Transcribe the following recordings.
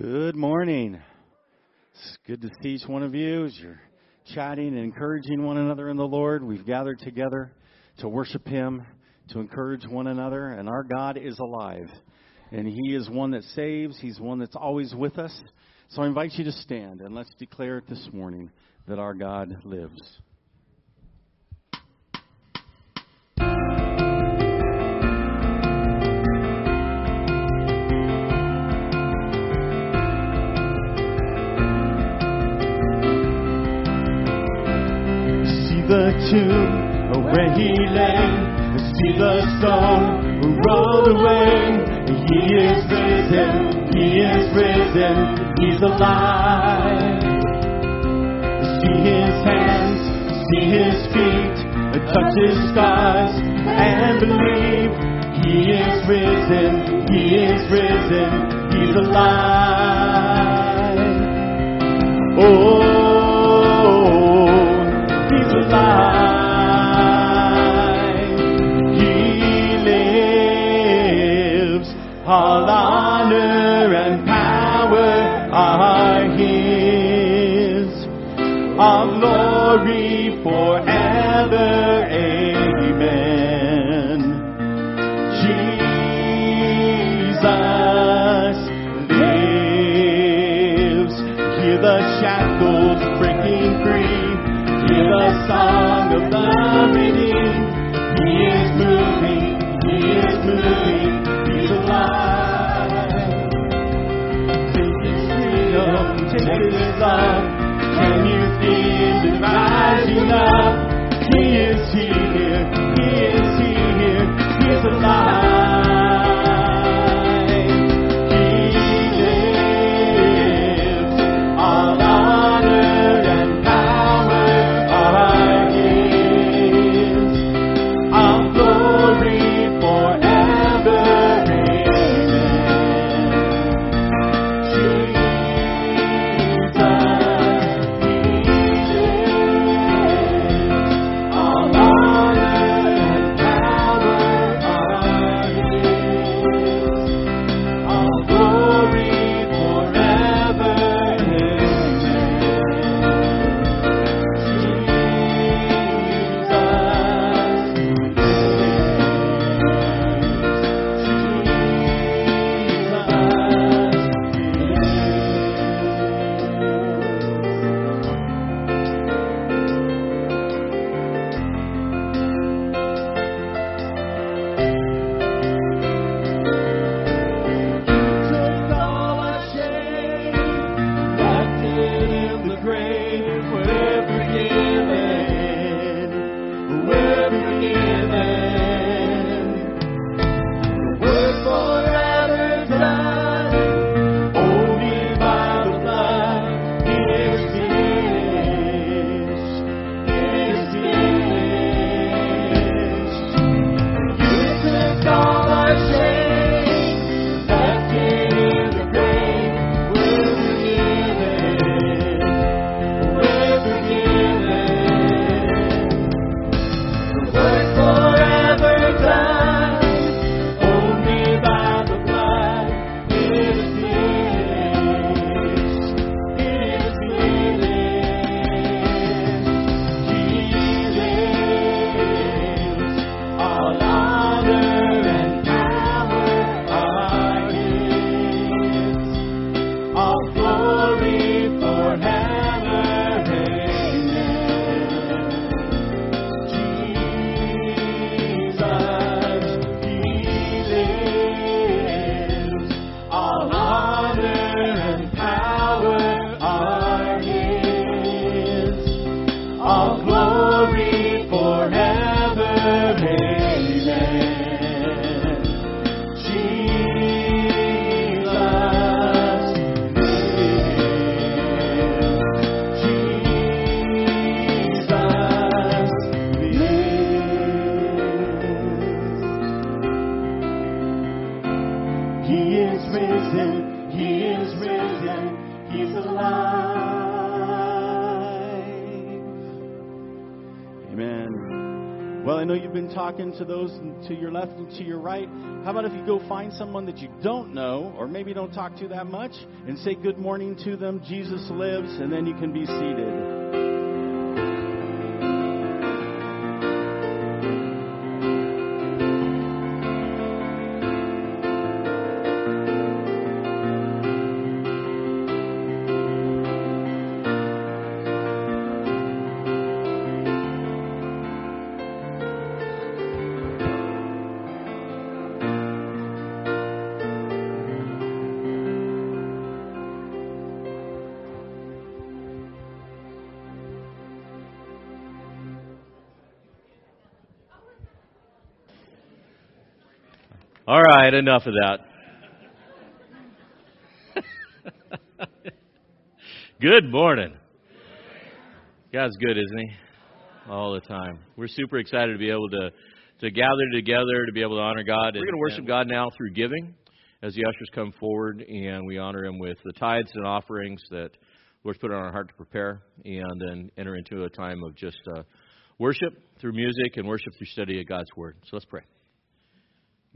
Good morning. It's good to see each one of you as you're chatting and encouraging one another in the Lord. We've gathered together to worship Him, to encourage one another, and our God is alive. And He is one that saves, He's one that's always with us. So I invite you to stand and let's declare it this morning that our God lives. Tomb where he lay. See the stone rolled away. He is risen, he is risen, he's alive. See his hands, see his feet, touch his scars, and believe. He is risen, he is risen, he's alive. Oh. He All honor and power are His. All glory Love. Can you feel it rising up? Talking to those to your left and to your right, how about if you go find someone that you don't know or maybe don't talk to that much and say good morning to them? Jesus lives, and then you can be seated. Right, enough of that. good morning. God's good, isn't He? All the time. We're super excited to be able to, to gather together, to be able to honor God. We're going to worship God now through giving as the ushers come forward, and we honor Him with the tithes and offerings that Lord's put on our heart to prepare, and then enter into a time of just uh, worship through music and worship through study of God's Word. So let's pray.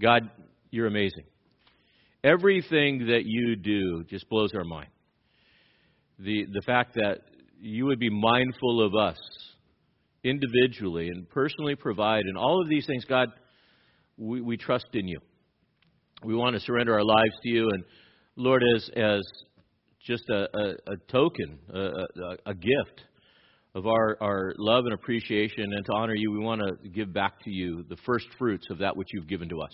God, you're amazing. Everything that you do just blows our mind. The, the fact that you would be mindful of us individually and personally provide, and all of these things, God, we, we trust in you. We want to surrender our lives to you, and Lord, as, as just a, a, a token, a, a, a gift of our, our love and appreciation, and to honor you, we want to give back to you the first fruits of that which you've given to us.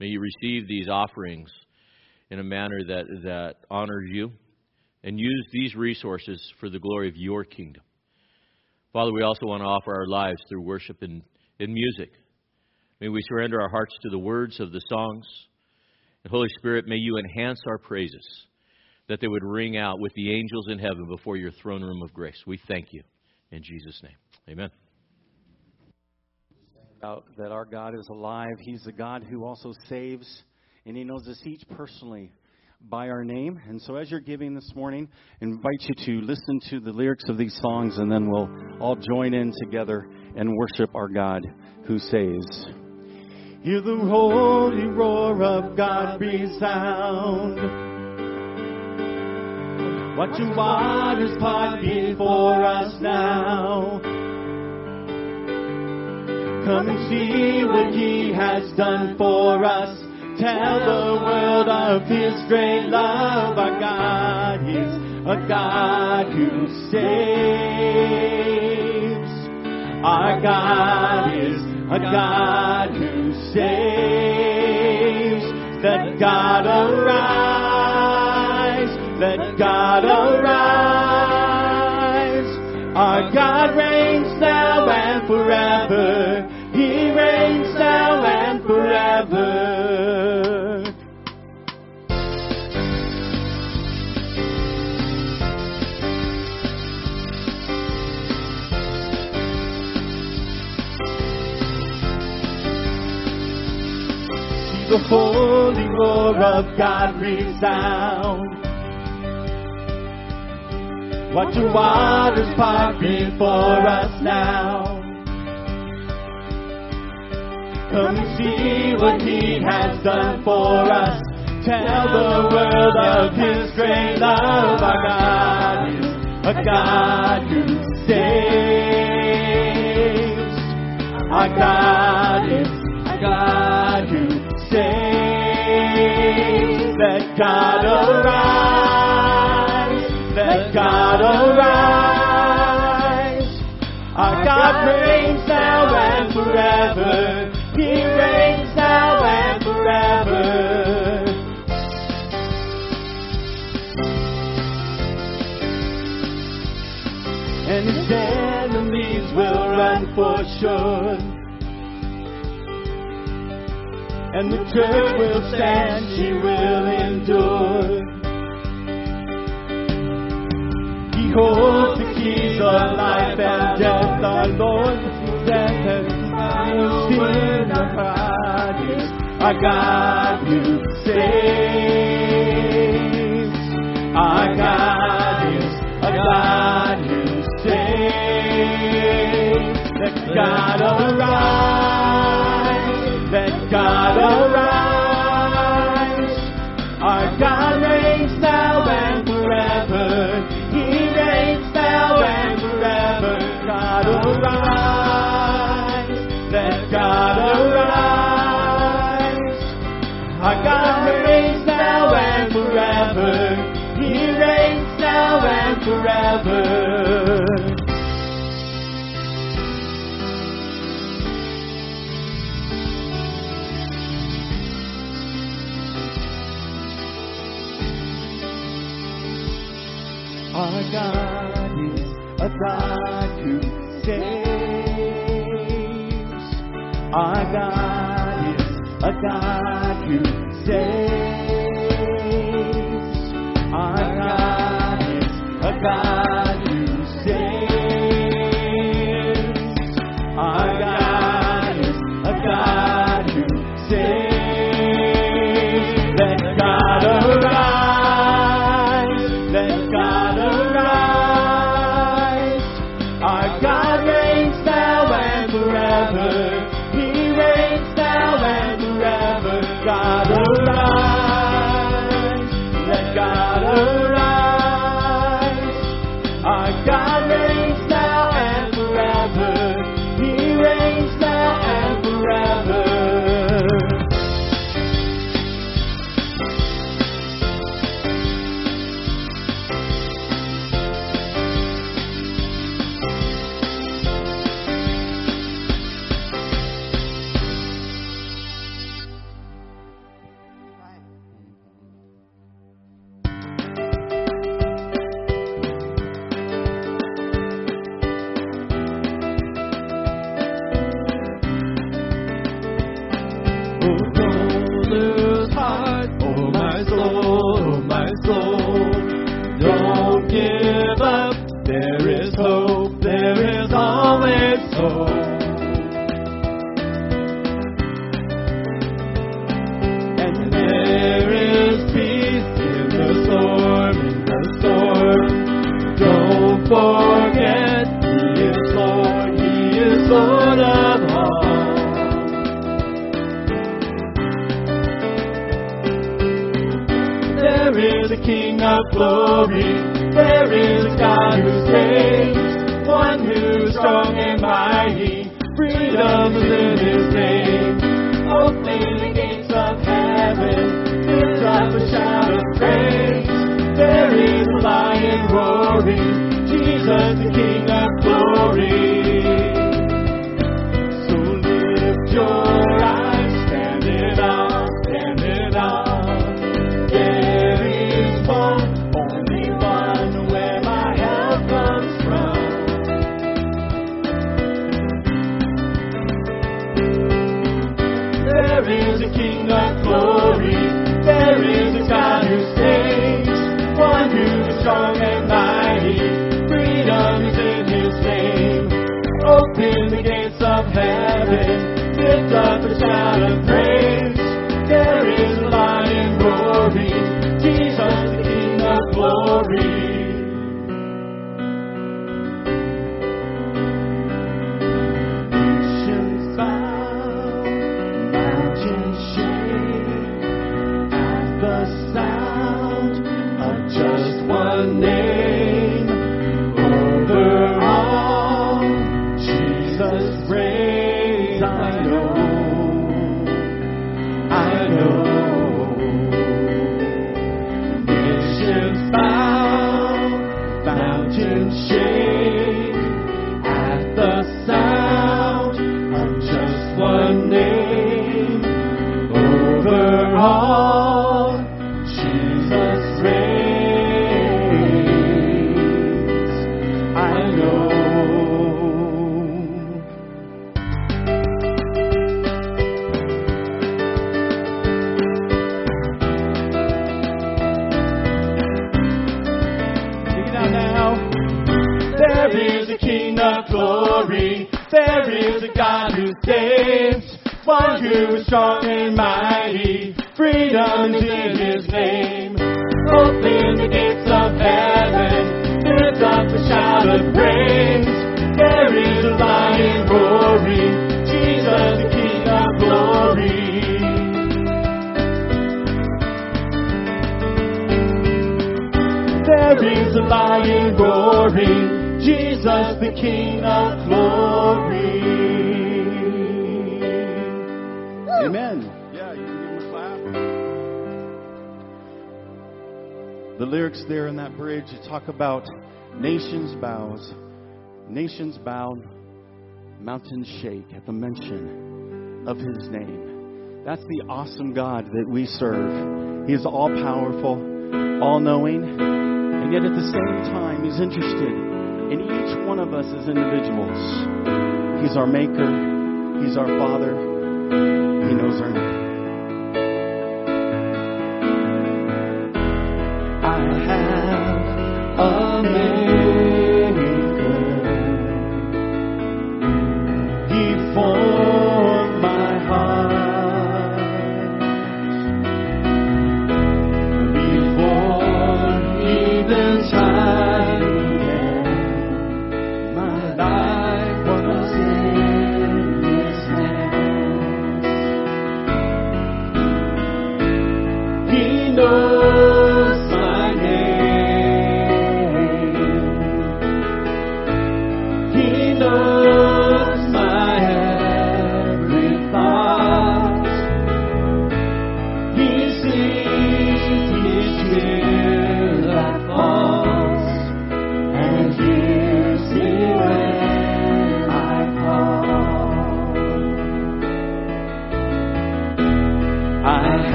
May you receive these offerings in a manner that, that honors you and use these resources for the glory of your kingdom. Father, we also want to offer our lives through worship and, and music. May we surrender our hearts to the words of the songs. And Holy Spirit, may you enhance our praises, that they would ring out with the angels in heaven before your throne room of grace. We thank you. In Jesus' name. Amen about that our God is alive. He's the God who also saves, and He knows us each personally by our name. And so, as you're giving this morning, I invite you to listen to the lyrics of these songs, and then we'll all join in together and worship our God who saves. Hear the holy roar of God resound. Watch the waters part before us now. Come and see what he has done for us. Tell the world of his great love. Our God is a God who saves. Our God is a God who saves. Let God arise. Let God arise. Our God holy roar of God resound. Watch the waters part before us now. Come and see what he has done for us. Tell the world of his great love. Our God is a God who saves. Our God God arise. Let God arise. Our God reigns now and forever. He reigns now and forever. And his enemies will run for sure. And the church will stand, she will endure. He holds the keys of life and death, our Lord, death and word of is our God who saves. Our God is a God who saves. Let God arise. Amen. God arise. Our God reigns now and forever. He reigns now and forever. God arise. Let God arise. Our God reigns now and forever. He reigns now and forever. God is a God who saves. Our God is a God who Amen. Yeah, you can give him a clap. The lyrics there in that bridge talk about nations bows, nations bowed, mountains shake at the mention of his name. That's the awesome God that we serve. He is all powerful, all knowing, and yet at the same time, he's interested in each one of us as individuals. He's our maker, he's our father. He knows our name.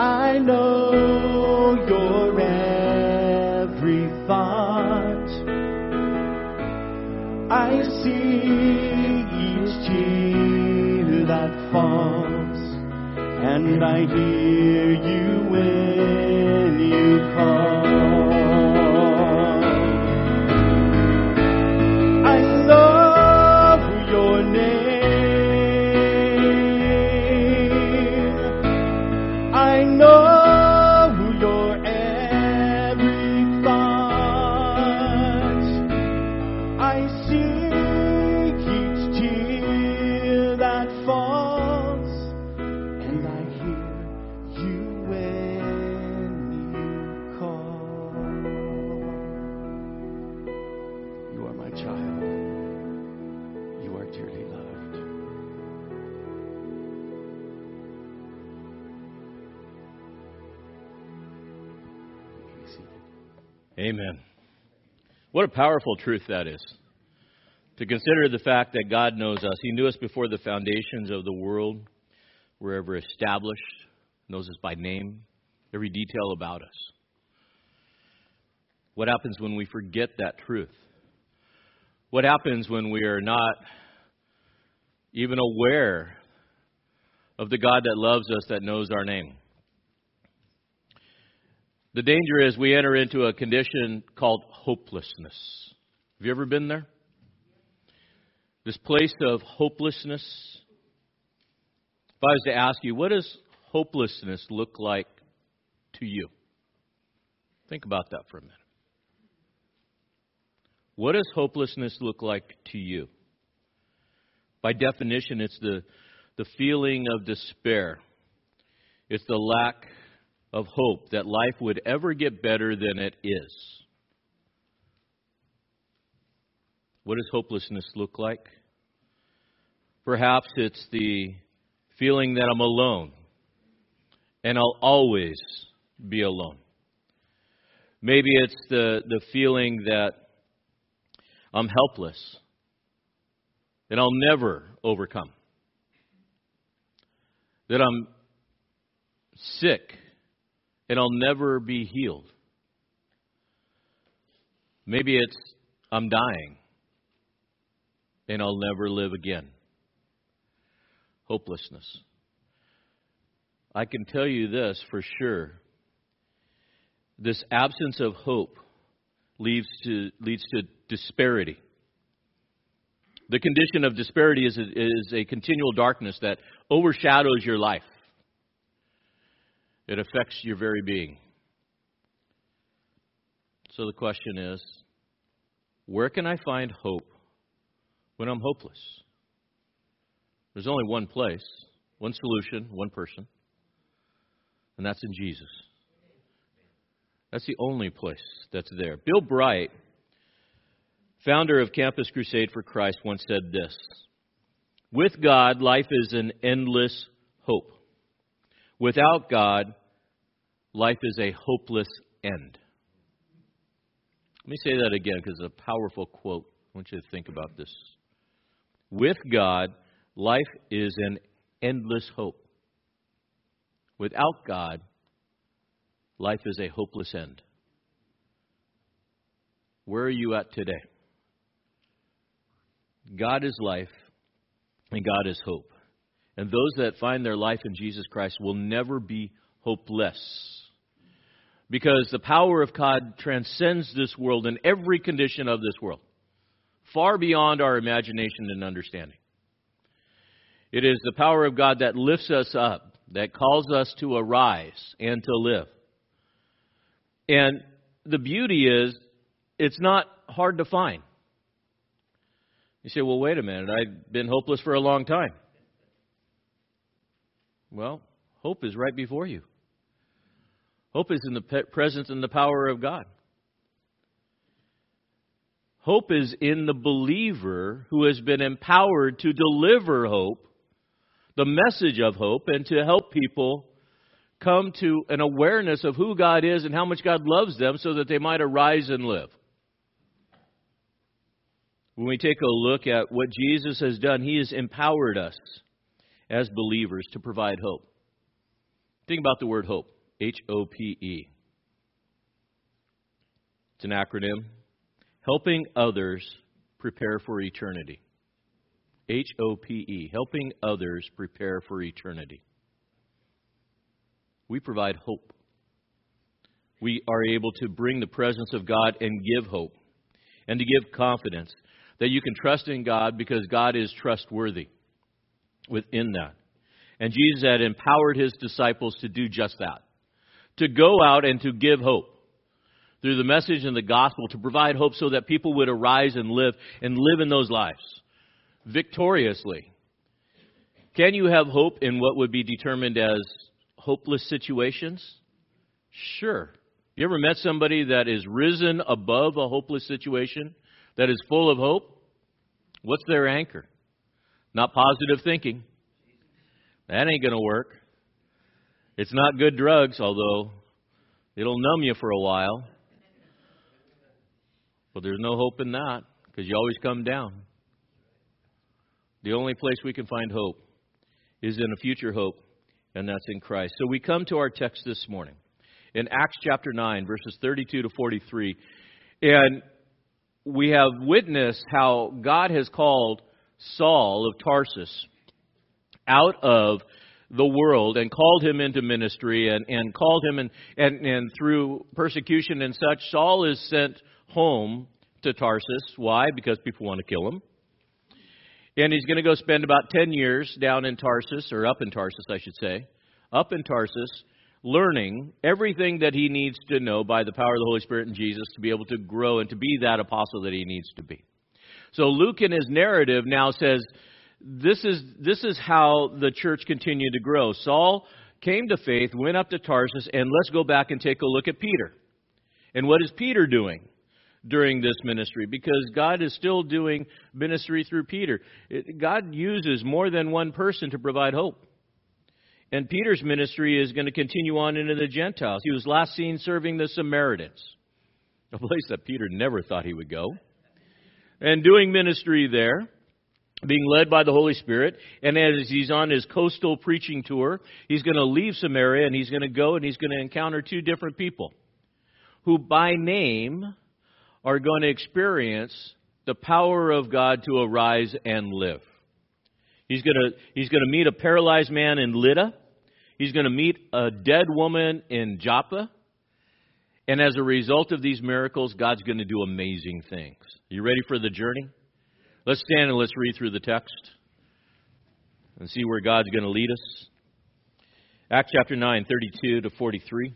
I know your every thought. I see each tear that falls, and I hear you whisper. What a powerful truth that is. To consider the fact that God knows us. He knew us before the foundations of the world were ever established, knows us by name, every detail about us. What happens when we forget that truth? What happens when we are not even aware of the God that loves us, that knows our name? The danger is we enter into a condition called hopelessness. Have you ever been there? This place of hopelessness. If I was to ask you, what does hopelessness look like to you? Think about that for a minute. What does hopelessness look like to you? By definition, it's the, the feeling of despair. It's the lack of hope that life would ever get better than it is. What does hopelessness look like? Perhaps it's the feeling that I'm alone and I'll always be alone. Maybe it's the, the feeling that I'm helpless and I'll never overcome. That I'm sick and I'll never be healed. Maybe it's I'm dying and I'll never live again. Hopelessness. I can tell you this for sure. This absence of hope leads to, leads to disparity. The condition of disparity is a, is a continual darkness that overshadows your life. It affects your very being. So the question is where can I find hope when I'm hopeless? There's only one place, one solution, one person, and that's in Jesus. That's the only place that's there. Bill Bright, founder of Campus Crusade for Christ, once said this With God, life is an endless hope. Without God, life is a hopeless end. Let me say that again because it's a powerful quote. I want you to think about this. With God, life is an endless hope. Without God, life is a hopeless end. Where are you at today? God is life, and God is hope. And those that find their life in Jesus Christ will never be hopeless because the power of God transcends this world and every condition of this world, far beyond our imagination and understanding. It is the power of God that lifts us up, that calls us to arise and to live. And the beauty is, it's not hard to find. You say, well, wait a minute, I've been hopeless for a long time. Well, hope is right before you. Hope is in the presence and the power of God. Hope is in the believer who has been empowered to deliver hope, the message of hope, and to help people come to an awareness of who God is and how much God loves them so that they might arise and live. When we take a look at what Jesus has done, He has empowered us as believers to provide hope. Think about the word hope. H O P E. It's an acronym. Helping others prepare for eternity. H O P E. Helping others prepare for eternity. We provide hope. We are able to bring the presence of God and give hope and to give confidence that you can trust in God because God is trustworthy within that. And Jesus had empowered his disciples to do just that to go out and to give hope through the message and the gospel to provide hope so that people would arise and live and live in those lives victoriously. Can you have hope in what would be determined as hopeless situations? Sure. You ever met somebody that is risen above a hopeless situation, that is full of hope? What's their anchor? Not positive thinking. That ain't going to work. It's not good drugs, although it'll numb you for a while. But there's no hope in that because you always come down. The only place we can find hope is in a future hope, and that's in Christ. So we come to our text this morning in Acts chapter 9, verses 32 to 43. And we have witnessed how God has called Saul of Tarsus out of the world and called him into ministry and, and called him and, and, and through persecution and such, Saul is sent home to Tarsus. Why? Because people want to kill him. And he's going to go spend about 10 years down in Tarsus, or up in Tarsus, I should say, up in Tarsus, learning everything that he needs to know by the power of the Holy Spirit and Jesus to be able to grow and to be that apostle that he needs to be. So Luke in his narrative now says, this is, this is how the church continued to grow. Saul came to faith, went up to Tarsus, and let's go back and take a look at Peter. And what is Peter doing? during this ministry because God is still doing ministry through Peter. It, God uses more than one person to provide hope. And Peter's ministry is going to continue on into the Gentiles. He was last seen serving the Samaritans, a place that Peter never thought he would go. And doing ministry there, being led by the Holy Spirit. And as he's on his coastal preaching tour, he's going to leave Samaria and he's going to go and he's going to encounter two different people who by name are going to experience the power of God to arise and live. He's going to, he's going to meet a paralyzed man in Lydda. He's going to meet a dead woman in Joppa. And as a result of these miracles, God's going to do amazing things. You ready for the journey? Let's stand and let's read through the text and see where God's going to lead us. Acts chapter 9, 32 to 43. It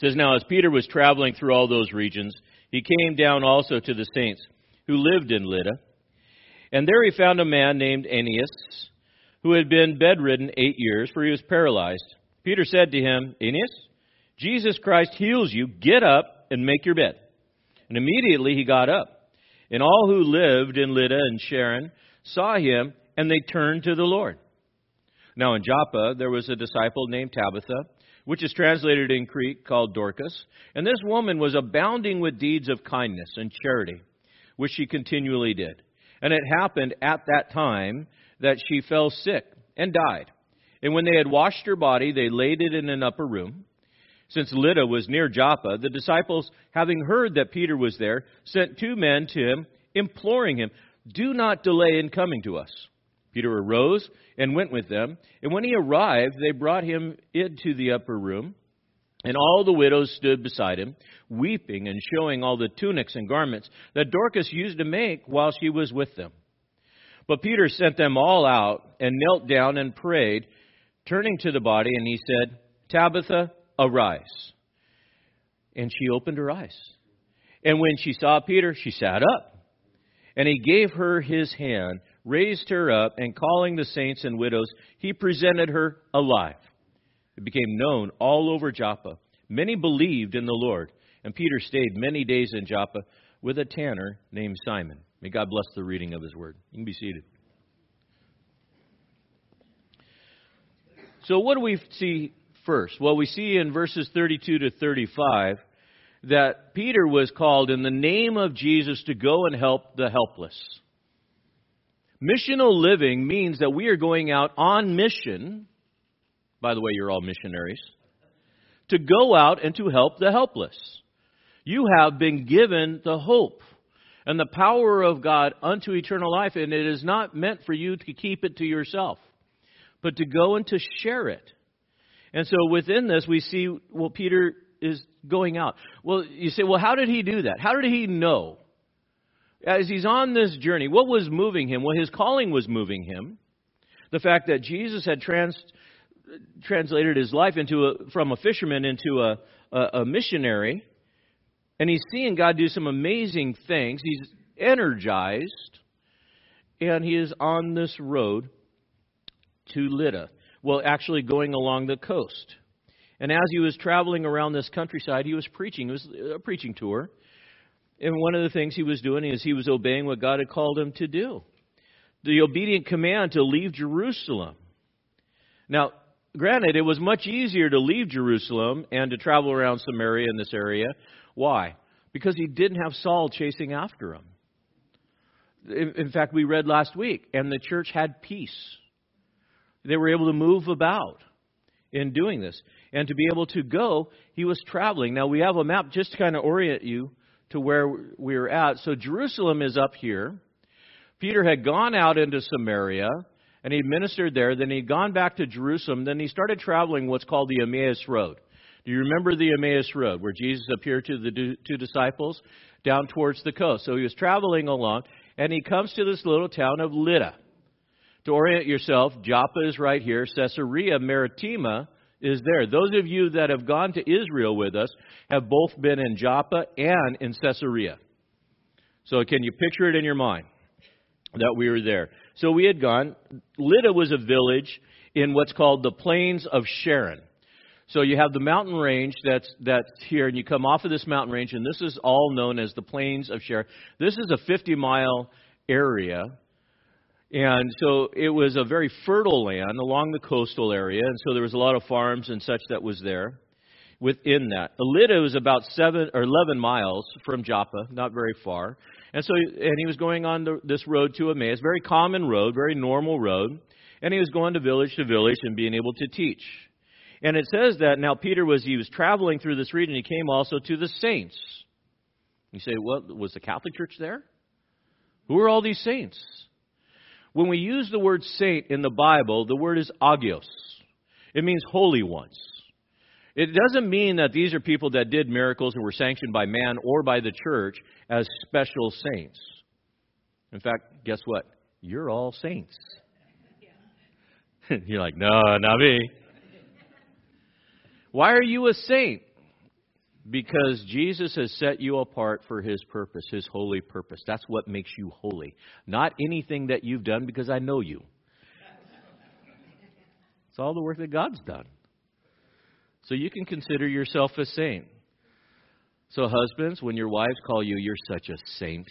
says, Now as Peter was traveling through all those regions, he came down also to the saints who lived in Lydda. And there he found a man named Aeneas, who had been bedridden eight years, for he was paralyzed. Peter said to him, Aeneas, Jesus Christ heals you. Get up and make your bed. And immediately he got up. And all who lived in Lydda and Sharon saw him, and they turned to the Lord. Now in Joppa there was a disciple named Tabitha which is translated in Greek called Dorcas. And this woman was abounding with deeds of kindness and charity, which she continually did. And it happened at that time that she fell sick and died. And when they had washed her body, they laid it in an upper room. Since Lydda was near Joppa, the disciples, having heard that Peter was there, sent two men to him, imploring him, Do not delay in coming to us. Peter arose and went with them. And when he arrived, they brought him into the upper room. And all the widows stood beside him, weeping and showing all the tunics and garments that Dorcas used to make while she was with them. But Peter sent them all out and knelt down and prayed, turning to the body, and he said, Tabitha, arise. And she opened her eyes. And when she saw Peter, she sat up. And he gave her his hand raised her up, and calling the saints and widows, he presented her alive. It became known all over Joppa. Many believed in the Lord, and Peter stayed many days in Joppa with a tanner named Simon. May God bless the reading of his word. You can be seated. So, what do we see first? Well, we see in verses 32 to 35 that Peter was called in the name of Jesus to go and help the helpless. Missional living means that we are going out on mission. By the way, you're all missionaries. To go out and to help the helpless. You have been given the hope and the power of God unto eternal life, and it is not meant for you to keep it to yourself, but to go and to share it. And so within this, we see, well, Peter is going out. Well, you say, well, how did he do that? How did he know? as he's on this journey, what was moving him? Well, his calling was moving him. The fact that Jesus had trans, translated his life into a, from a fisherman into a, a, a missionary, and he's seeing God do some amazing things. He's energized, and he is on this road to Lydda. Well, actually going along the coast. And as he was traveling around this countryside, he was preaching. It was a preaching tour. And one of the things he was doing is he was obeying what God had called him to do the obedient command to leave Jerusalem. Now, granted, it was much easier to leave Jerusalem and to travel around Samaria in this area. Why? because he didn't have Saul chasing after him. In, fact, we read last week, and the church had peace. They were able to move about in doing this. And to be able to go, he was traveling. Now, we have a map just to kind of orient you to where we're at. So, Jerusalem is up here. Peter had gone out into Samaria and he ministered there. Then he'd gone back to Jerusalem. Then he started traveling what's called the Emmaus Road. Do you remember the Emmaus Road where Jesus appeared to the two disciples down towards the coast? So he was traveling along and he comes to this little town of Lydda. To orient yourself, Joppa is right here. Caesarea Maritima is there. Those of you that have gone to Israel with us have both been in Joppa and in Caesarea. So can you picture it in your mind that we were there? So we had gone. Lydda was a village in what's called the Plains of Sharon. So you have the mountain range that's that's here, and you come off of this mountain range, and this is all known as the Plains of Sharon. This is a 50 mile area and so it was a very fertile land along the coastal area, and so there was a lot of farms and such that was there within that. Lydda was about seven or eleven miles from Joppa, not very far. And so, and he was going on the, this road to Emmaus, very common road, very normal road, and he was going to village to village and being able to teach. And it says that now Peter was he was traveling through this region. He came also to the saints. You say, what was the Catholic Church there? Who are all these saints? When we use the word saint in the Bible, the word is agios. It means holy ones. It doesn't mean that these are people that did miracles and were sanctioned by man or by the church as special saints. In fact, guess what? You're all saints. You're like, no, not me. Why are you a saint? Because Jesus has set you apart for his purpose, his holy purpose. That's what makes you holy. Not anything that you've done because I know you. It's all the work that God's done. So you can consider yourself a saint. So, husbands, when your wives call you, you're such a saint,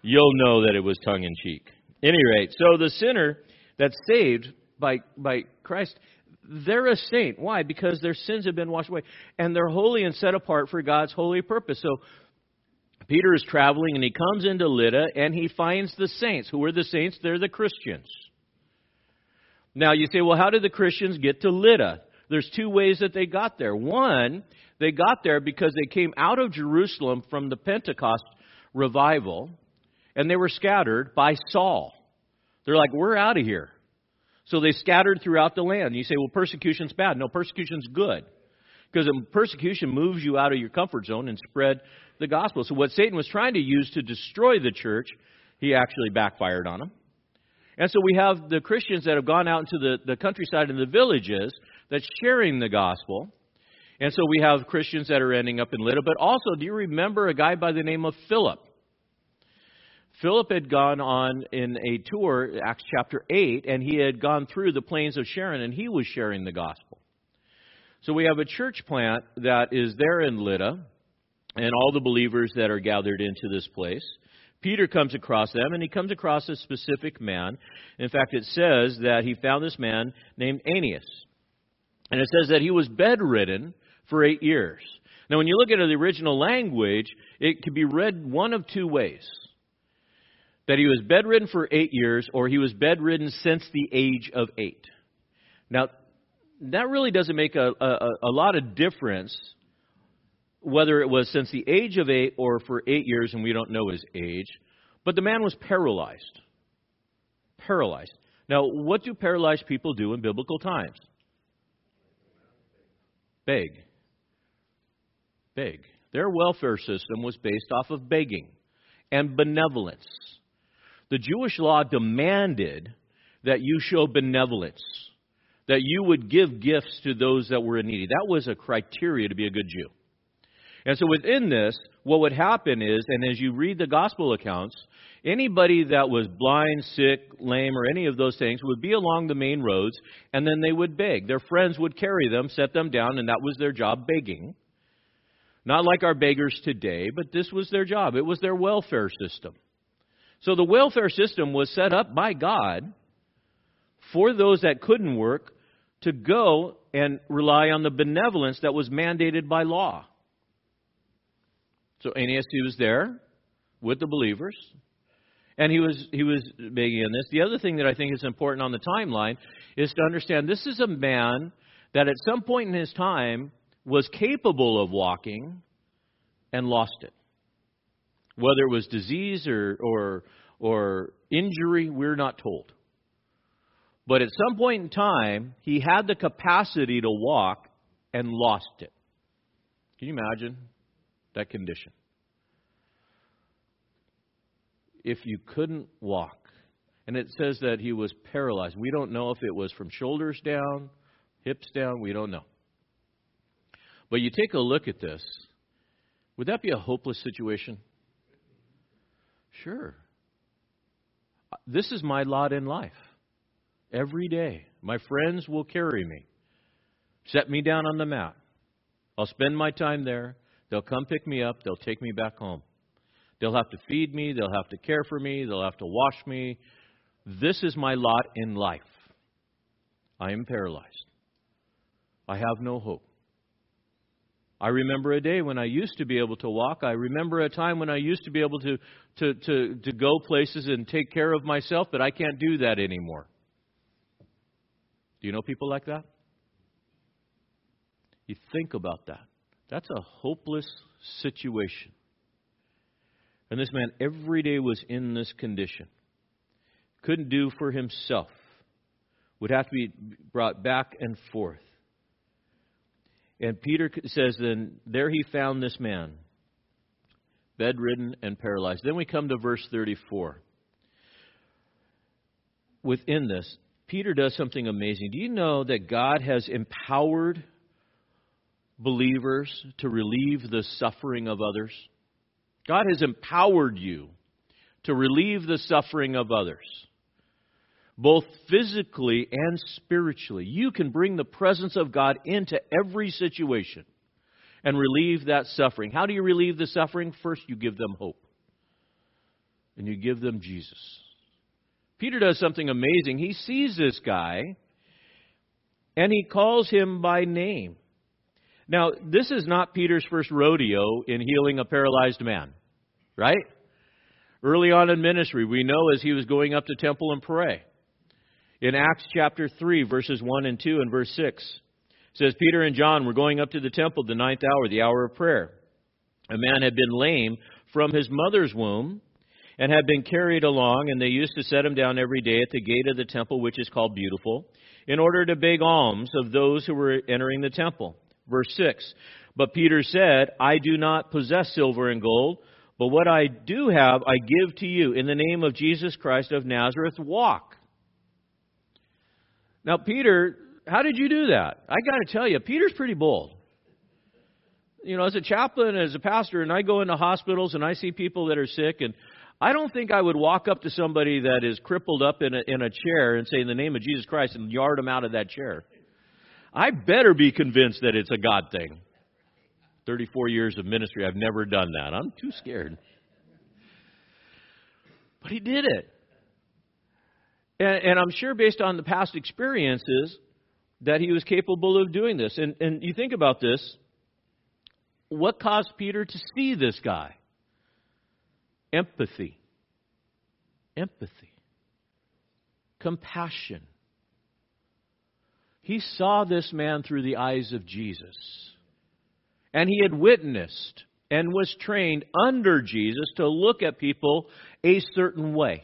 you'll know that it was tongue in cheek. Any rate, so the sinner that's saved by, by Christ, they're a saint. Why? Because their sins have been washed away. And they're holy and set apart for God's holy purpose. So Peter is traveling and he comes into Lydda and he finds the saints. Who are the saints? They're the Christians. Now you say, well, how did the Christians get to Lydda? There's two ways that they got there. One, they got there because they came out of Jerusalem from the Pentecost revival and they were scattered by Saul. They're like, we're out of here. So they scattered throughout the land. You say, well, persecution's bad. No, persecution's good. Because persecution moves you out of your comfort zone and spread the gospel. So what Satan was trying to use to destroy the church, he actually backfired on them. And so we have the Christians that have gone out into the, the countryside and the villages that's sharing the gospel. And so we have Christians that are ending up in Lydda. But also, do you remember a guy by the name of Philip? Philip had gone on in a tour, Acts chapter 8, and he had gone through the plains of Sharon, and he was sharing the gospel. So we have a church plant that is there in Lydda, and all the believers that are gathered into this place. Peter comes across them, and he comes across a specific man. In fact, it says that he found this man named Aeneas. And it says that he was bedridden for eight years. Now, when you look at the original language, it could be read one of two ways that he was bedridden for eight years, or he was bedridden since the age of eight. Now, that really doesn't make a, a, a lot of difference whether it was since the age of eight or for eight years, and we don't know his age. But the man was paralyzed. Paralyzed. Now, what do paralyzed people do in biblical times? Beg. Beg. Their welfare system was based off of begging and benevolence. The Jewish law demanded that you show benevolence, that you would give gifts to those that were in need. That was a criteria to be a good Jew. And so within this, what would happen is, and as you read the gospel accounts, anybody that was blind, sick, lame, or any of those things would be along the main roads, and then they would beg. Their friends would carry them, set them down, and that was their job, begging. Not like our beggars today, but this was their job. It was their welfare system. So the welfare system was set up by God for those that couldn't work to go and rely on the benevolence that was mandated by law. So he was there with the believers, and he was he was begging in this. The other thing that I think is important on the timeline is to understand this is a man that at some point in his time was capable of walking and lost it. Whether it was disease or or or injury, we're not told. But at some point in time, he had the capacity to walk and lost it. Can you imagine that condition? If you couldn't walk, and it says that he was paralyzed. We don't know if it was from shoulders down, hips down, we don't know. But you take a look at this, would that be a hopeless situation? Sure. Uh, this is my lot in life. Every day, my friends will carry me, set me down on the mat. I'll spend my time there. They'll come pick me up. They'll take me back home. They'll have to feed me. They'll have to care for me. They'll have to wash me. This is my lot in life. I am paralyzed. I have no hope. I remember a day when I used to be able to walk. I remember a time when I used to be able to, to, to, to go places and take care of myself, but I can't do that anymore. Do you know people like that? You think about that. That's a hopeless situation. And this man every day was in this condition. Couldn't do for himself. Would have to be brought back and forth. And Peter says, then there he found this man, bedridden and paralyzed. Then we come to verse 34. Within this, Peter does something amazing. Do you know that God has empowered believers to relieve the suffering of others? God has empowered you to relieve the suffering of others, both physically and spiritually. You can bring the presence of God into every situation and relieve that suffering. How do you relieve the suffering? First, you give them hope, and you give them Jesus. Peter does something amazing. He sees this guy and he calls him by name. Now, this is not Peter's first rodeo in healing a paralyzed man, right? Early on in ministry, we know as he was going up to temple and pray. In Acts chapter 3, verses 1 and 2 and verse 6, says Peter and John were going up to the temple the ninth hour, the hour of prayer. A man had been lame from his mother's womb and had been carried along, and they used to set him down every day at the gate of the temple, which is called Beautiful, in order to beg alms of those who were entering the temple. Verse 6 But Peter said, I do not possess silver and gold, but what I do have I give to you. In the name of Jesus Christ of Nazareth, walk. Now, Peter, how did you do that? I got to tell you, Peter's pretty bold you know, as a chaplain, as a pastor, and I go into hospitals and I see people that are sick, and I don't think I would walk up to somebody that is crippled up in a, in a chair and say, in the name of Jesus Christ, and yard them out of that chair. I better be convinced that it's a God thing. 34 years of ministry, I've never done that. I'm too scared. But he did it. And, and, I'm sure, based on the past experiences, that he was capable of doing this. And, and you think about this what caused Peter to see this guy? empathy, empathy, compassion. He saw this man through the eyes of Jesus. And he had witnessed and was trained under Jesus to look at people a certain way,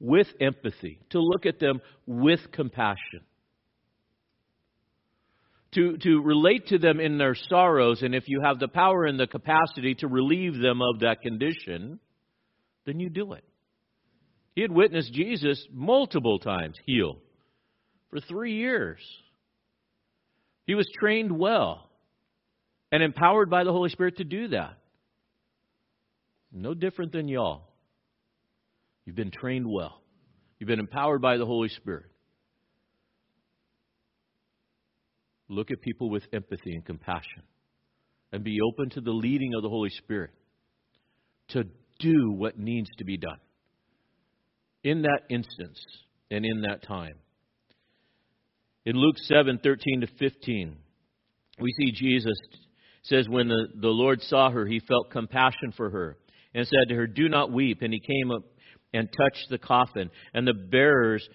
with empathy, to look at them with compassion. To, to relate to them in their sorrows, and if you have the power and the capacity to relieve them of that condition, then you do it. He had witnessed Jesus multiple times heal for three years. He was trained well and empowered by the Holy Spirit to do that. No different than y'all. You've been trained well, you've been empowered by the Holy Spirit. Look at people with empathy and compassion and be open to the leading of the Holy Spirit to do what needs to be done in that instance and in that time. In Luke 7 13 to 15, we see Jesus says, When the, the Lord saw her, he felt compassion for her and said to her, Do not weep. And he came up and touched the coffin, and the bearers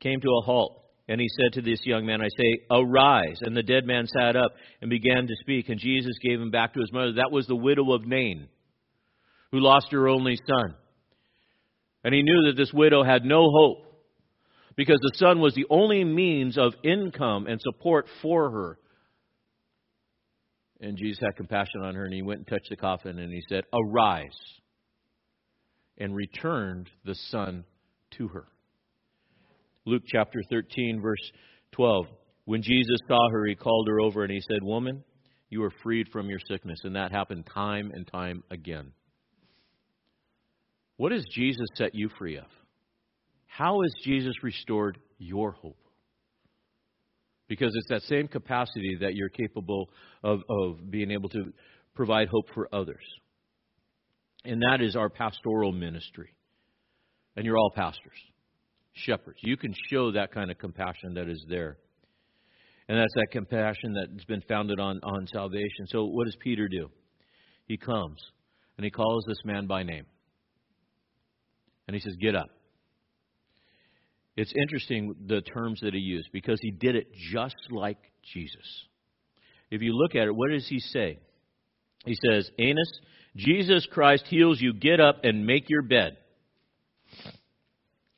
came to a halt. And he said to this young man, I say, Arise. And the dead man sat up and began to speak, and Jesus gave him back to his mother. That was the widow of Nain, who lost her only son. And he knew that this widow had no hope because the son was the only means of income and support for her. And Jesus had compassion on her, and he went and touched the coffin, and he said, Arise, and returned the son to her. Luke chapter 13, verse 12. When Jesus saw her, he called her over and he said, Woman, you are freed from your sickness. And that happened time and time again. What has Jesus set you free of? How has Jesus restored your hope? Because it's that same capacity that you're capable of, of being able to provide hope for others. And that is our pastoral ministry. And you're all pastors shepherds. You can show that kind of compassion that is there. And that's that compassion that's been founded on, on salvation. So, what does Peter do? He comes and he calls this man by name. And he says, Get up. It's interesting the terms that he used because he did it just like Jesus. If you look at it, what does he say? He says, Aeneas, Jesus Christ heals you. Get up and make your bed.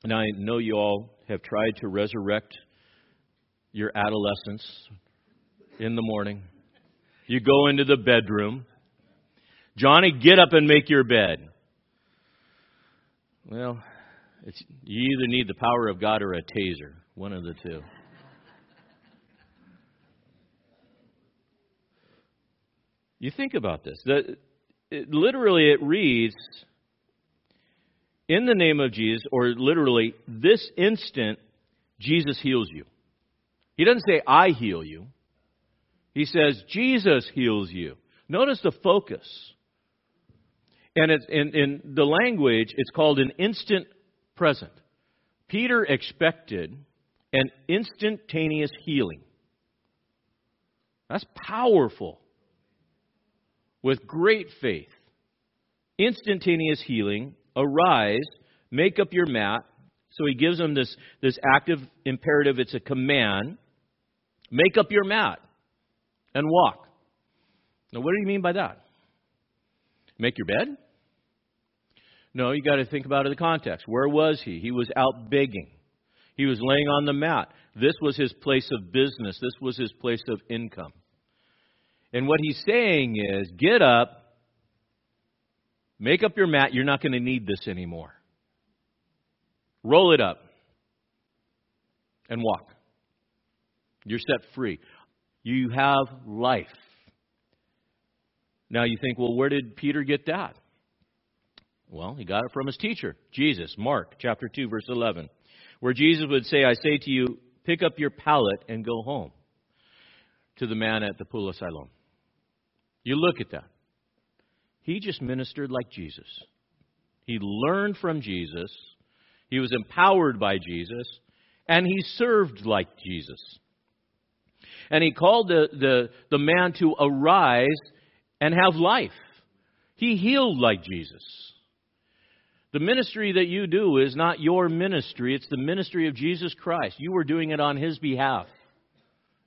And I know you all have tried to resurrect your adolescents in the morning. You go into the bedroom. Johnny, get up and make your bed. Well, you either need the power of God or a taser, one of the two. You think about this. The, it, literally, it reads in the name of Jesus, or literally, this instant, Jesus heals you. He doesn't say, I heal you. He says, Jesus heals you. Notice the focus. And it's, in, in the language, it's called an instant present. Peter expected an instantaneous healing. That's powerful. With great faith. Instantaneous healing Arise, make up your mat. So he gives them this, this active imperative. It's a command. Make up your mat and walk. Now, what do you mean by that? Make your bed? No, you got to think about it in the context. Where was he? He was out begging. He was laying on the mat. This was his place of business. This was his place of income. And what he's saying is get up, Make up your mat. You're not going to need this anymore. Roll it up and walk. You're set free. You have life. Now you think, well, where did Peter get that? Well, he got it from his teacher, Jesus, Mark chapter 2 verse 11, where Jesus would say, "I say to you, pick up your pallet and go home." To the man at the pool of Siloam. You look at that. He just ministered like Jesus. He learned from Jesus. He was empowered by Jesus. And he served like Jesus. And he called the, the, the man to arise and have life. He healed like Jesus. The ministry that you do is not your ministry, it's the ministry of Jesus Christ. You were doing it on his behalf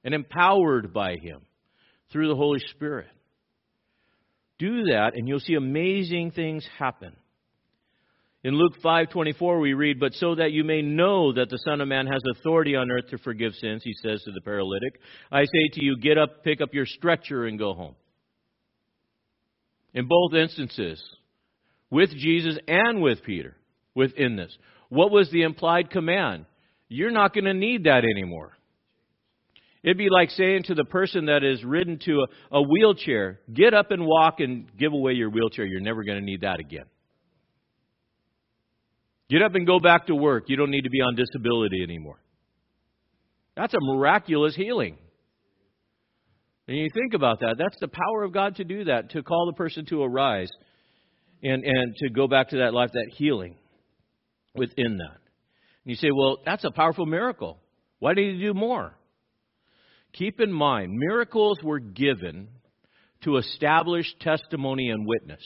and empowered by him through the Holy Spirit. Do that, and you'll see amazing things happen. In Luke 5:24 we read, "But so that you may know that the Son of Man has authority on earth to forgive sins," he says to the paralytic, "I say to you, get up, pick up your stretcher and go home." In both instances, with Jesus and with Peter, within this, what was the implied command? You're not going to need that anymore. It'd be like saying to the person that is ridden to a, a wheelchair, get up and walk and give away your wheelchair. You're never going to need that again. Get up and go back to work. You don't need to be on disability anymore. That's a miraculous healing. And you think about that, that's the power of God to do that, to call the person to arise and, and to go back to that life, that healing within that. And you say, well, that's a powerful miracle. Why did he do more? Keep in mind, miracles were given to establish testimony and witness.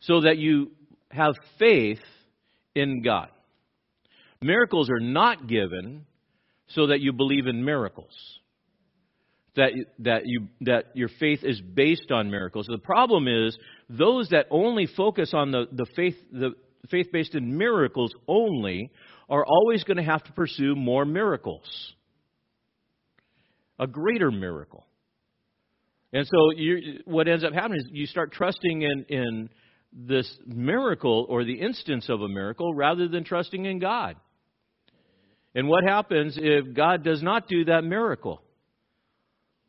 So that you have faith in God. Miracles are not given so that you believe in miracles. That, that, you, that your faith is based on miracles. The problem is those that only focus on the, the faith the faith based in miracles only are always going to have to pursue more miracles. A greater miracle. And so you, what ends up happening is you start trusting in, in this miracle or the instance of a miracle rather than trusting in God. And what happens if God does not do that miracle?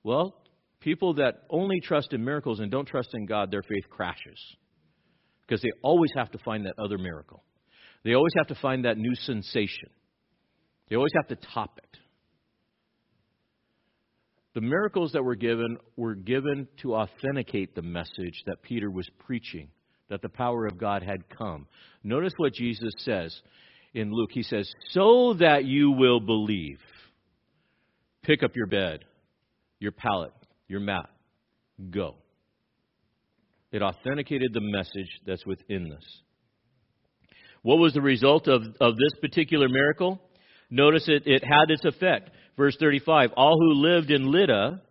Well, people that only trust in miracles and don't trust in God, their faith crashes. Because they always have to find that other miracle. They always have to find that new sensation. They always have to top it. The miracles that were given were given to authenticate the message that Peter was preaching, that the power of God had come. Notice what Jesus says in Luke. He says, So that you will believe. Pick up your bed, your pallet, your mat. Go. It authenticated the message that's within this. What was the result of, of this particular miracle? Notice it, it had its effect. Verse 35 All who lived in Lydda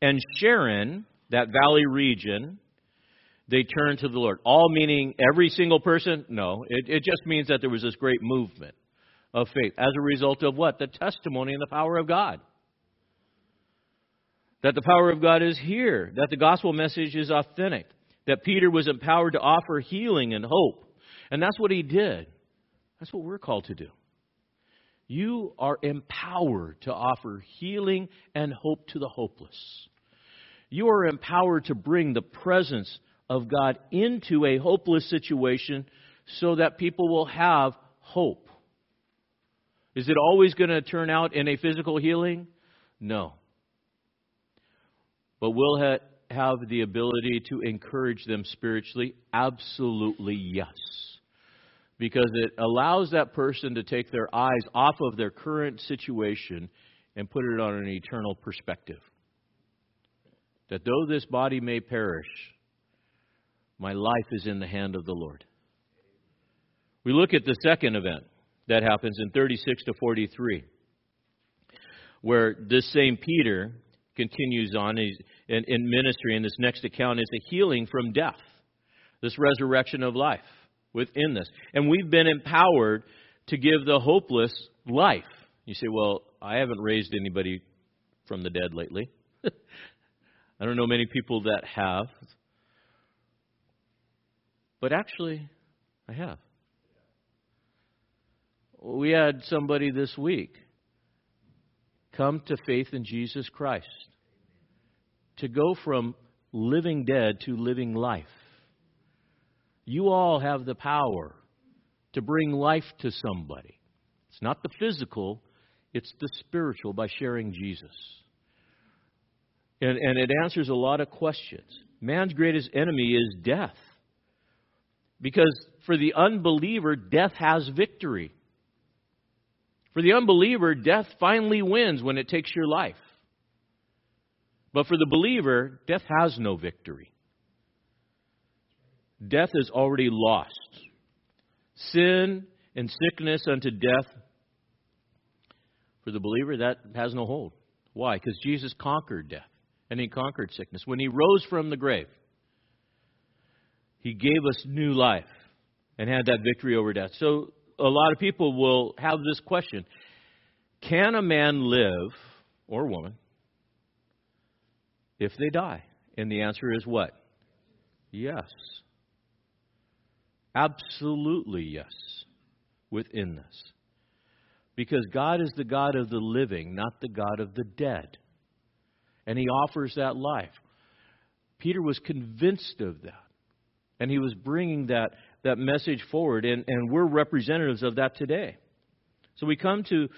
and Sharon, that valley region, they turned to the Lord. All meaning every single person? No. It, it just means that there was this great movement of faith. As a result of what? The testimony and the power of God. That the power of God is here. That the gospel message is authentic. That Peter was empowered to offer healing and hope. And that's what he did. That's what we're called to do. You are empowered to offer healing and hope to the hopeless. You are empowered to bring the presence of God into a hopeless situation so that people will have hope. Is it always going to turn out in a physical healing? No. But will it have the ability to encourage them spiritually? Absolutely yes because it allows that person to take their eyes off of their current situation and put it on an eternal perspective. That though this body may perish, my life is in the hand of the Lord. We look at the second event that happens in 36 to 43, where this same Peter continues on in, in ministry, and this next account is a healing from death, this resurrection of life within this. And we've been empowered to give the hopeless life. You say, well, I haven't raised anybody from the dead lately. I don't know many people that have. But actually, I have. We had somebody this week come to faith in Jesus Christ. To go from living dead to living life. You all have the power to bring life to somebody. It's not the physical, it's the spiritual by sharing Jesus. And, and it answers a lot of questions. Man's greatest enemy is death. Because for the unbeliever, death has victory. For the unbeliever, death finally wins when it takes your life. But for the believer, death has no victory. Death is already lost. Sin and sickness unto death, for the believer, that has no hold. Why? Because Jesus conquered death and he conquered sickness. When he rose from the grave, he gave us new life and had that victory over death. So a lot of people will have this question Can a man live, or woman, if they die? And the answer is what? Yes. Absolutely yes, within this. Because God is the God of the living, not the God of the dead. And He offers that life. Peter was convinced of that. And he was bringing that, that message forward, and, and we're representatives of that today. So we come to,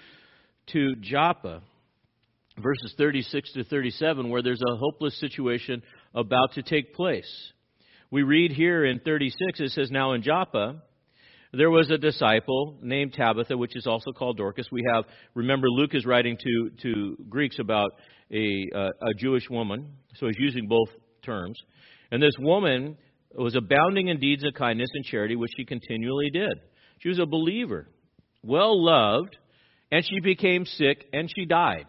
to Joppa, verses 36 to 37, where there's a hopeless situation about to take place. We read here in 36, it says, Now in Joppa, there was a disciple named Tabitha, which is also called Dorcas. We have, remember, Luke is writing to, to Greeks about a, uh, a Jewish woman, so he's using both terms. And this woman was abounding in deeds of kindness and charity, which she continually did. She was a believer, well loved, and she became sick and she died.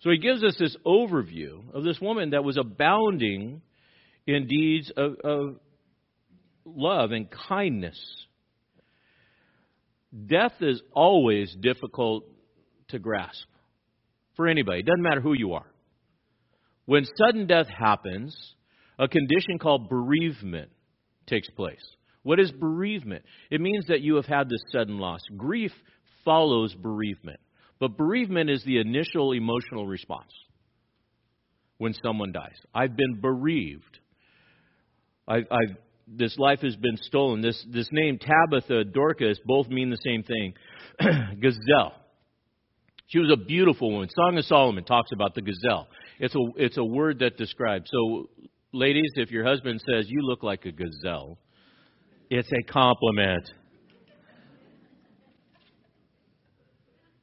So he gives us this overview of this woman that was abounding in deeds of, of love and kindness. Death is always difficult to grasp for anybody. It doesn't matter who you are. When sudden death happens, a condition called bereavement takes place. What is bereavement? It means that you have had this sudden loss. Grief follows bereavement. But bereavement is the initial emotional response when someone dies. I've been bereaved. I've, I've, this life has been stolen. This, this name, Tabitha, Dorcas, both mean the same thing. gazelle. She was a beautiful woman. Song of Solomon talks about the gazelle. It's a, it's a word that describes. So, ladies, if your husband says, You look like a gazelle, it's a compliment.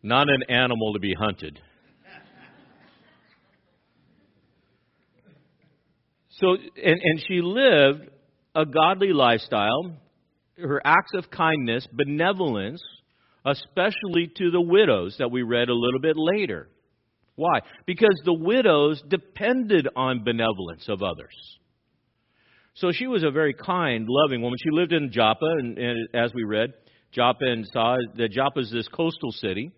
not an animal to be hunted. So, and, and she lived a godly lifestyle. Her acts of kindness, benevolence, especially to the widows that we read a little bit later. Why? Because the widows depended on benevolence of others. So she was a very kind, loving woman. She lived in Joppa, and, and as we read, Joppa and saw that Joppa is this coastal city.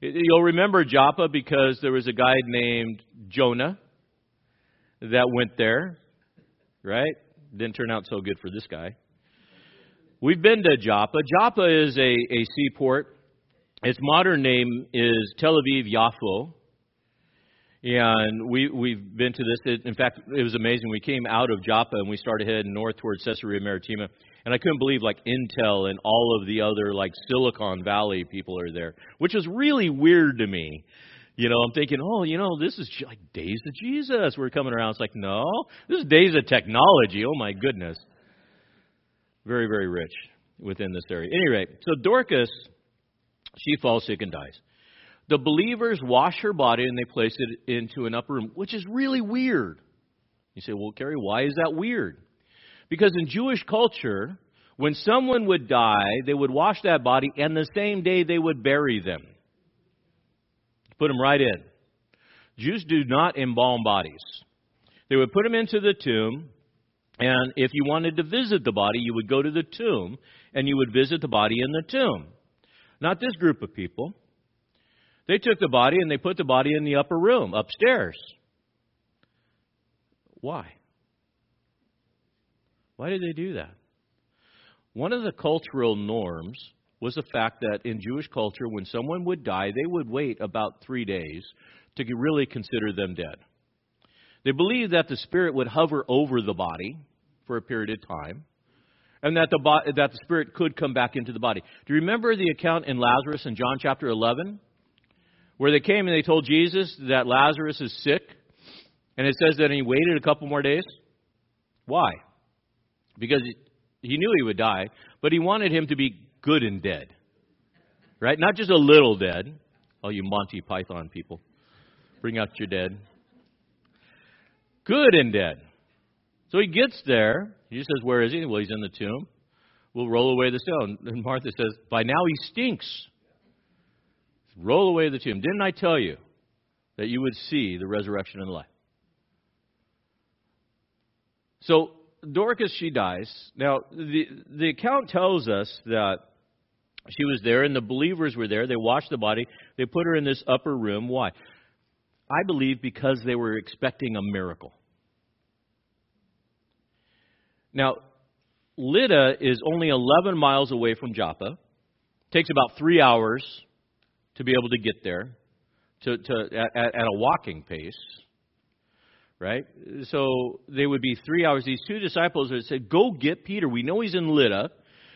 You'll remember Joppa because there was a guy named Jonah that went there, right? Didn't turn out so good for this guy. We've been to Joppa. Joppa is a, a seaport. Its modern name is Tel Aviv Yafo. And we, we've been to this. in fact, it was amazing. We came out of Joppa and we started heading north towards Caesarea Maritima. And I couldn't believe like Intel and all of the other like Silicon Valley people are there, which was really weird to me. You know, I'm thinking, oh, you know, this is like days of Jesus. We're coming around. It's like, no, this is days of technology. Oh my goodness. Very, very rich within this area. Any rate, so Dorcas, she falls sick and dies. The believers wash her body and they place it into an upper room, which is really weird. You say, well, Kerry, why is that weird? Because in Jewish culture, when someone would die, they would wash that body, and the same day they would bury them. Put them right in. Jews do not embalm bodies. They would put them into the tomb, and if you wanted to visit the body, you would go to the tomb and you would visit the body in the tomb. Not this group of people. They took the body and they put the body in the upper room, upstairs. Why? Why did they do that? One of the cultural norms was the fact that in Jewish culture, when someone would die, they would wait about three days to really consider them dead. They believed that the spirit would hover over the body for a period of time, and that the, bo- that the spirit could come back into the body. Do you remember the account in Lazarus in John chapter 11? Where they came and they told Jesus that Lazarus is sick, and it says that he waited a couple more days? Why? because he knew he would die, but he wanted him to be good and dead. Right? Not just a little dead. All you Monty Python people. Bring out your dead. Good and dead. So he gets there. He says, Where is he? Well, he's in the tomb. We'll roll away the stone. And Martha says, By now he stinks. Roll away the tomb. Didn't I tell you that you would see the resurrection and life? So Dorcas, she dies. Now, the, the account tells us that she was there and the believers were there. They washed the body. They put her in this upper room. Why? I believe because they were expecting a miracle. Now, Lydda is only 11 miles away from Joppa. It takes about three hours to be able to get there to, to, at, at a walking pace right? So they would be three hours. These two disciples had said, Go get Peter. We know he's in Lydda.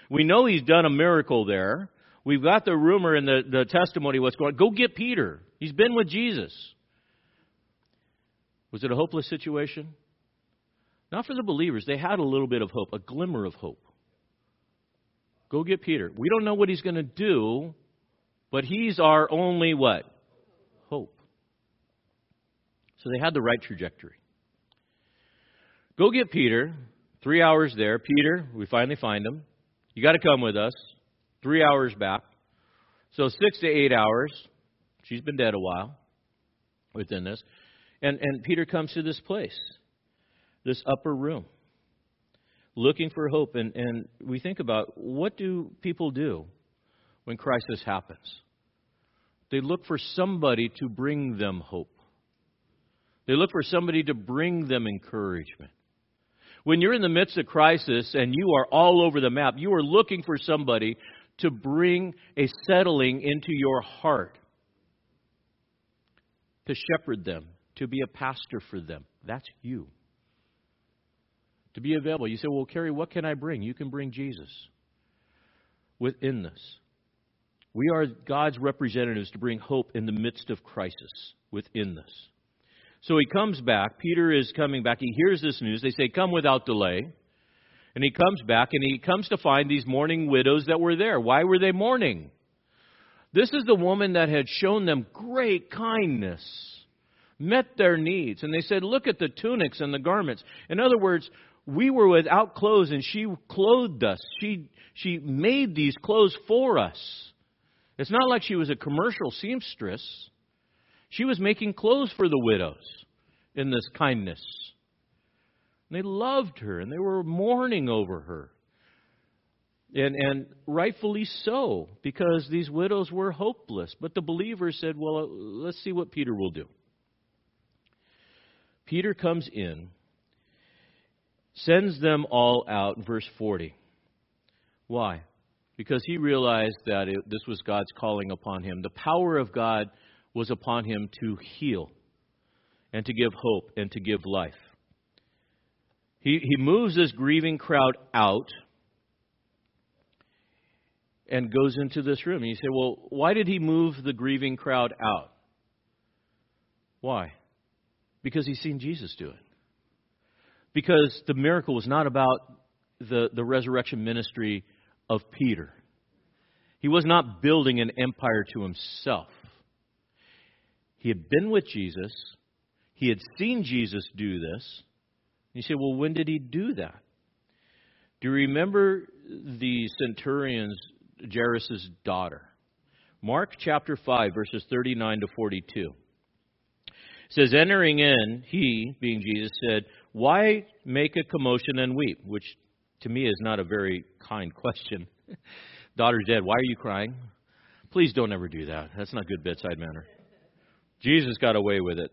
We know he's done a miracle there. We've got the rumor and the, the testimony what's going on. Go get Peter. He's been with Jesus. Was it a hopeless situation? Not for the believers. They had a little bit of hope, a glimmer of hope. Go get Peter. We don't know what he's going to do, but he's our only what? Hope. So they had the right trajectory. Go get Peter. Three hours there. Peter, we finally find him. You got to come with us. Three hours back. So six to eight hours. She's been dead a while within this. And, and Peter comes to this place, this upper room, looking for hope. And, and we think about what do people do when crisis happens? They look for somebody to bring them hope. They look for somebody to bring them encouragement. When you're in the midst of crisis and you are all over the map, you are looking for somebody to bring a settling into your heart, to shepherd them, to be a pastor for them. That's you. To be available. You say, Well, Kerry, what can I bring? You can bring Jesus within this. We are God's representatives to bring hope in the midst of crisis within this. So he comes back. Peter is coming back. He hears this news. They say, Come without delay. And he comes back and he comes to find these mourning widows that were there. Why were they mourning? This is the woman that had shown them great kindness, met their needs. And they said, Look at the tunics and the garments. In other words, we were without clothes and she clothed us. She, she made these clothes for us. It's not like she was a commercial seamstress. She was making clothes for the widows in this kindness. And they loved her and they were mourning over her. And, and rightfully so, because these widows were hopeless. But the believers said, well, uh, let's see what Peter will do. Peter comes in, sends them all out, verse 40. Why? Because he realized that it, this was God's calling upon him. The power of God was upon him to heal and to give hope and to give life. He, he moves this grieving crowd out and goes into this room. And you say, well, why did he move the grieving crowd out? Why? Because he's seen Jesus do it. Because the miracle was not about the, the resurrection ministry of Peter. He was not building an empire to himself. He had been with Jesus. He had seen Jesus do this. You say, well, when did he do that? Do you remember the centurion's Jairus' daughter? Mark chapter 5, verses 39 to 42. It says, Entering in, he, being Jesus, said, Why make a commotion and weep? Which to me is not a very kind question. Daughter's dead. Why are you crying? Please don't ever do that. That's not good bedside manner. Jesus got away with it.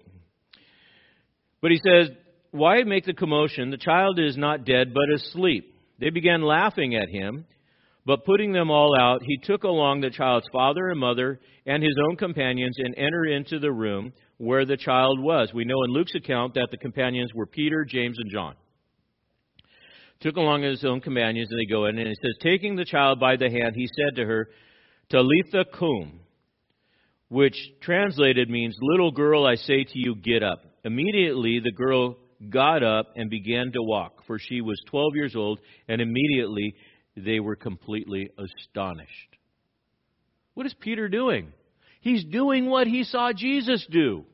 But he says, Why make the commotion? The child is not dead, but asleep. They began laughing at him. But putting them all out, he took along the child's father and mother and his own companions and entered into the room where the child was. We know in Luke's account that the companions were Peter, James, and John. Took along his own companions, and they go in, and it says, Taking the child by the hand, he said to her, Talitha cum, which translated means, Little girl, I say to you, get up. Immediately the girl got up and began to walk, for she was 12 years old, and immediately they were completely astonished. What is Peter doing? He's doing what he saw Jesus do.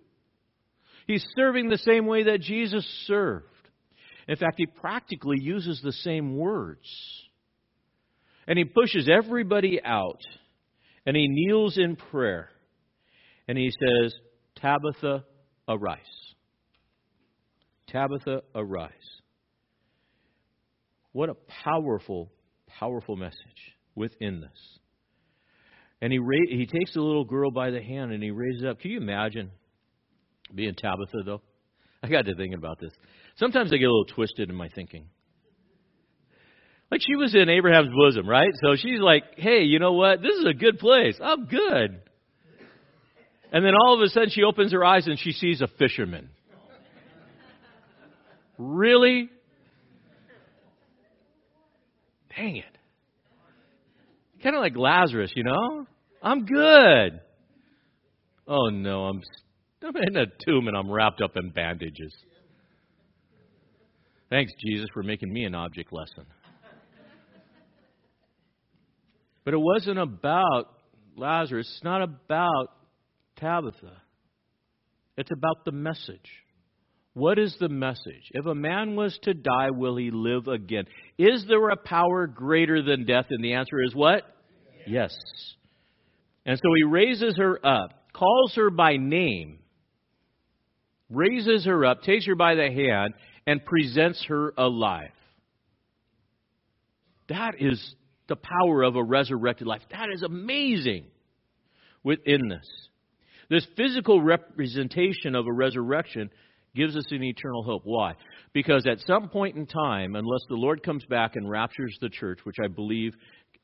He's serving the same way that Jesus served. In fact, he practically uses the same words. And he pushes everybody out, and he kneels in prayer and he says, Tabitha, arise. Tabitha, arise. What a powerful, powerful message within this. And he, ra- he takes the little girl by the hand and he raises up. Can you imagine being Tabitha, though? I got to thinking about this. Sometimes I get a little twisted in my thinking. Like she was in Abraham's bosom, right? So she's like, hey, you know what? This is a good place. I'm good. And then all of a sudden she opens her eyes and she sees a fisherman. Really? Dang it. Kind of like Lazarus, you know? I'm good. Oh no, I'm, I'm in a tomb and I'm wrapped up in bandages. Thanks, Jesus, for making me an object lesson. But it wasn't about Lazarus. It's not about Tabitha. It's about the message. What is the message? If a man was to die, will he live again? Is there a power greater than death? And the answer is what? Yes. And so he raises her up, calls her by name, raises her up, takes her by the hand, and presents her alive. That is the power of a resurrected life. That is amazing within this. This physical representation of a resurrection gives us an eternal hope. Why? Because at some point in time, unless the Lord comes back and raptures the church, which I believe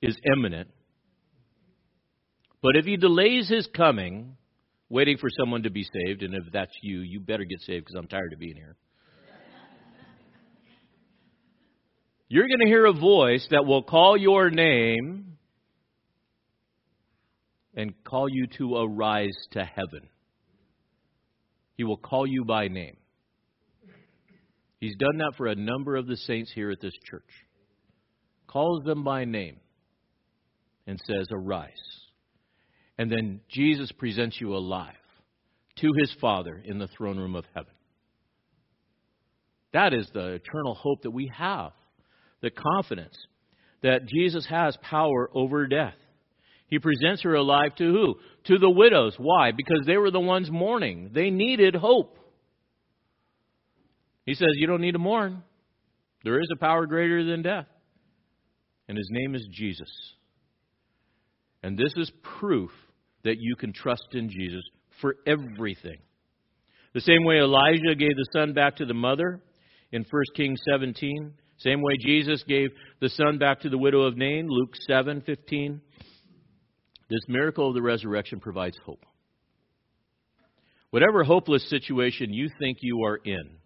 is imminent, but if he delays his coming, waiting for someone to be saved, and if that's you, you better get saved because I'm tired of being here. You're going to hear a voice that will call your name and call you to arise to heaven. He will call you by name. He's done that for a number of the saints here at this church. Calls them by name and says, Arise. And then Jesus presents you alive to his Father in the throne room of heaven. That is the eternal hope that we have, the confidence that Jesus has power over death. He presents her alive to who? To the widows. Why? Because they were the ones mourning. They needed hope. He says, You don't need to mourn. There is a power greater than death. And his name is Jesus. And this is proof that you can trust in Jesus for everything. The same way Elijah gave the son back to the mother in 1 Kings 17, same way Jesus gave the son back to the widow of Nain, Luke 7:15. This miracle of the resurrection provides hope. Whatever hopeless situation you think you are in,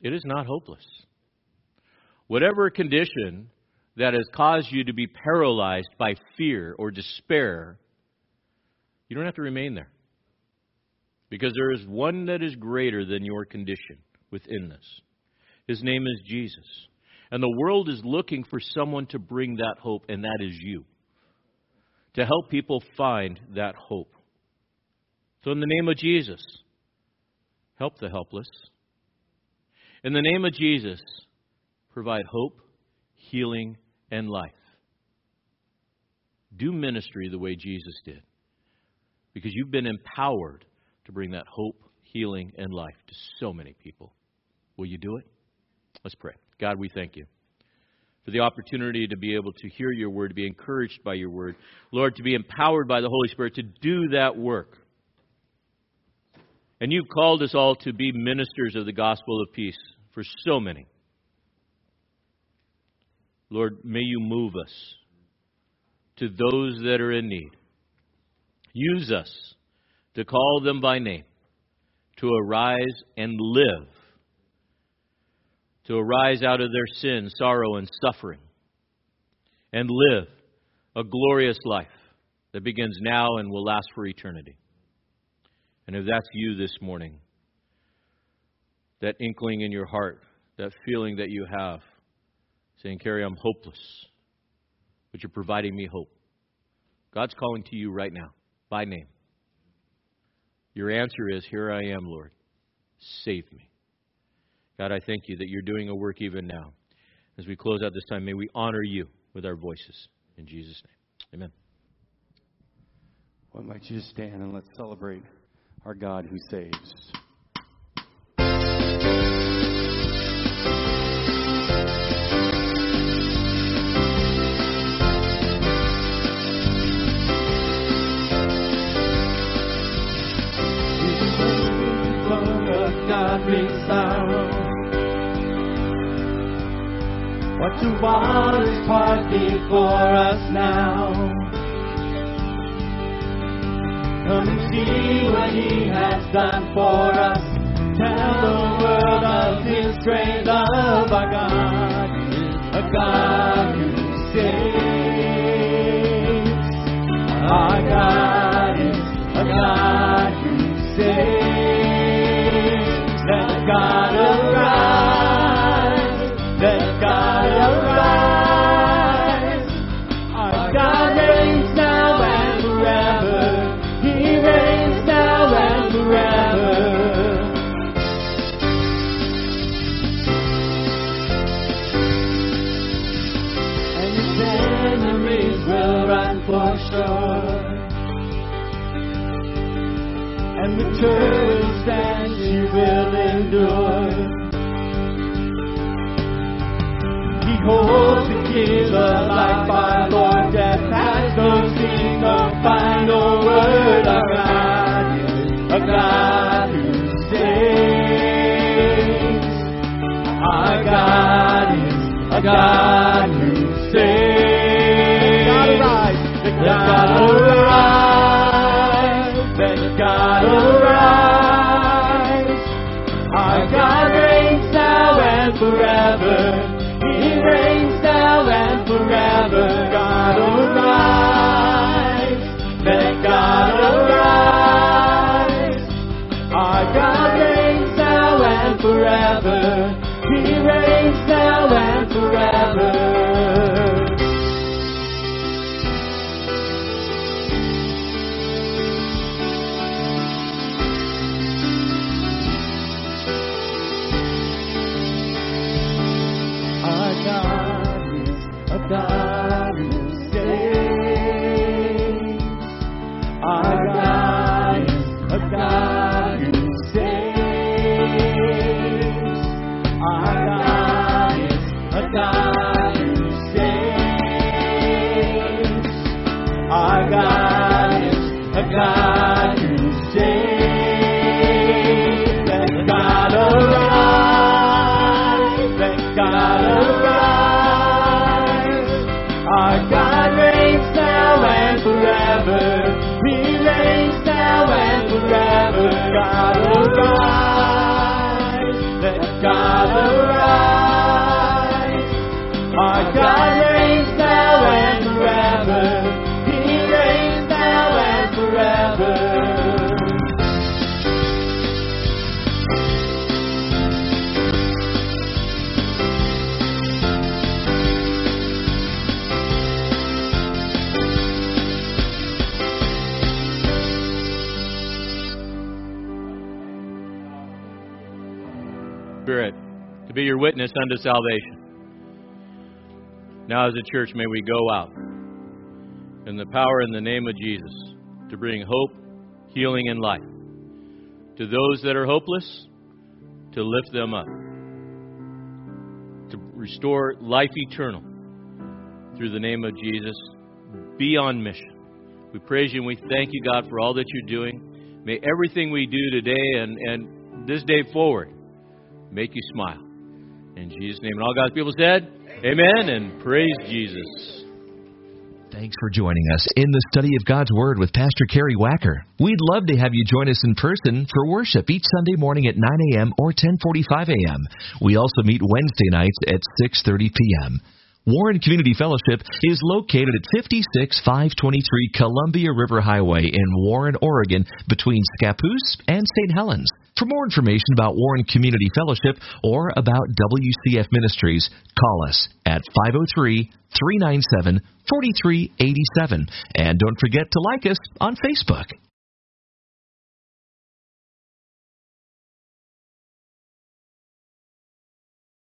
it is not hopeless. Whatever condition that has caused you to be paralyzed by fear or despair, you don't have to remain there. Because there is one that is greater than your condition within this. His name is Jesus. And the world is looking for someone to bring that hope, and that is you to help people find that hope. So, in the name of Jesus, help the helpless. In the name of Jesus, provide hope, healing, and life. Do ministry the way Jesus did because you've been empowered to bring that hope, healing, and life to so many people. Will you do it? Let's pray. God, we thank you for the opportunity to be able to hear your word, to be encouraged by your word. Lord, to be empowered by the Holy Spirit to do that work. And you've called us all to be ministers of the gospel of peace for so many. Lord, may you move us to those that are in need. Use us to call them by name, to arise and live to arise out of their sin, sorrow, and suffering, and live a glorious life that begins now and will last for eternity. And if that's you this morning, that inkling in your heart, that feeling that you have, saying, Carrie, I'm hopeless, but you're providing me hope. God's calling to you right now, by name. Your answer is, Here I am, Lord. Save me. God, I thank you that you're doing a work even now. As we close out this time, may we honor you with our voices. In Jesus' name. Amen. Why might you just stand and let's celebrate our God who saves. Want is part before us now. Come and see what He has done for us. Tell the world of His great love. Our God will endure. He holds the keys of life, our Lord. Death has no sting, no final word. Our God is a God who saves. Our God is a God who saves. God arise. The God arise. Let God arise. Forever. He reigns now and forever. Our God to be your witness unto salvation. Now, as a church, may we go out in the power and the name of Jesus to bring hope, healing, and life to those that are hopeless, to lift them up, to restore life eternal through the name of Jesus. Be on mission. We praise you and we thank you, God, for all that you're doing. May everything we do today and, and this day forward make you smile. In Jesus' name. And all God's people said, Amen and praise Jesus. Thanks for joining us in the study of God's Word with Pastor Kerry Wacker. We'd love to have you join us in person for worship each Sunday morning at 9 a.m. or 10:45 a.m. We also meet Wednesday nights at 6:30 p.m. Warren Community Fellowship is located at 56523 Columbia River Highway in Warren, Oregon, between Scappoose and St. Helens. For more information about Warren Community Fellowship or about WCF Ministries, call us at 503 397 4387. And don't forget to like us on Facebook.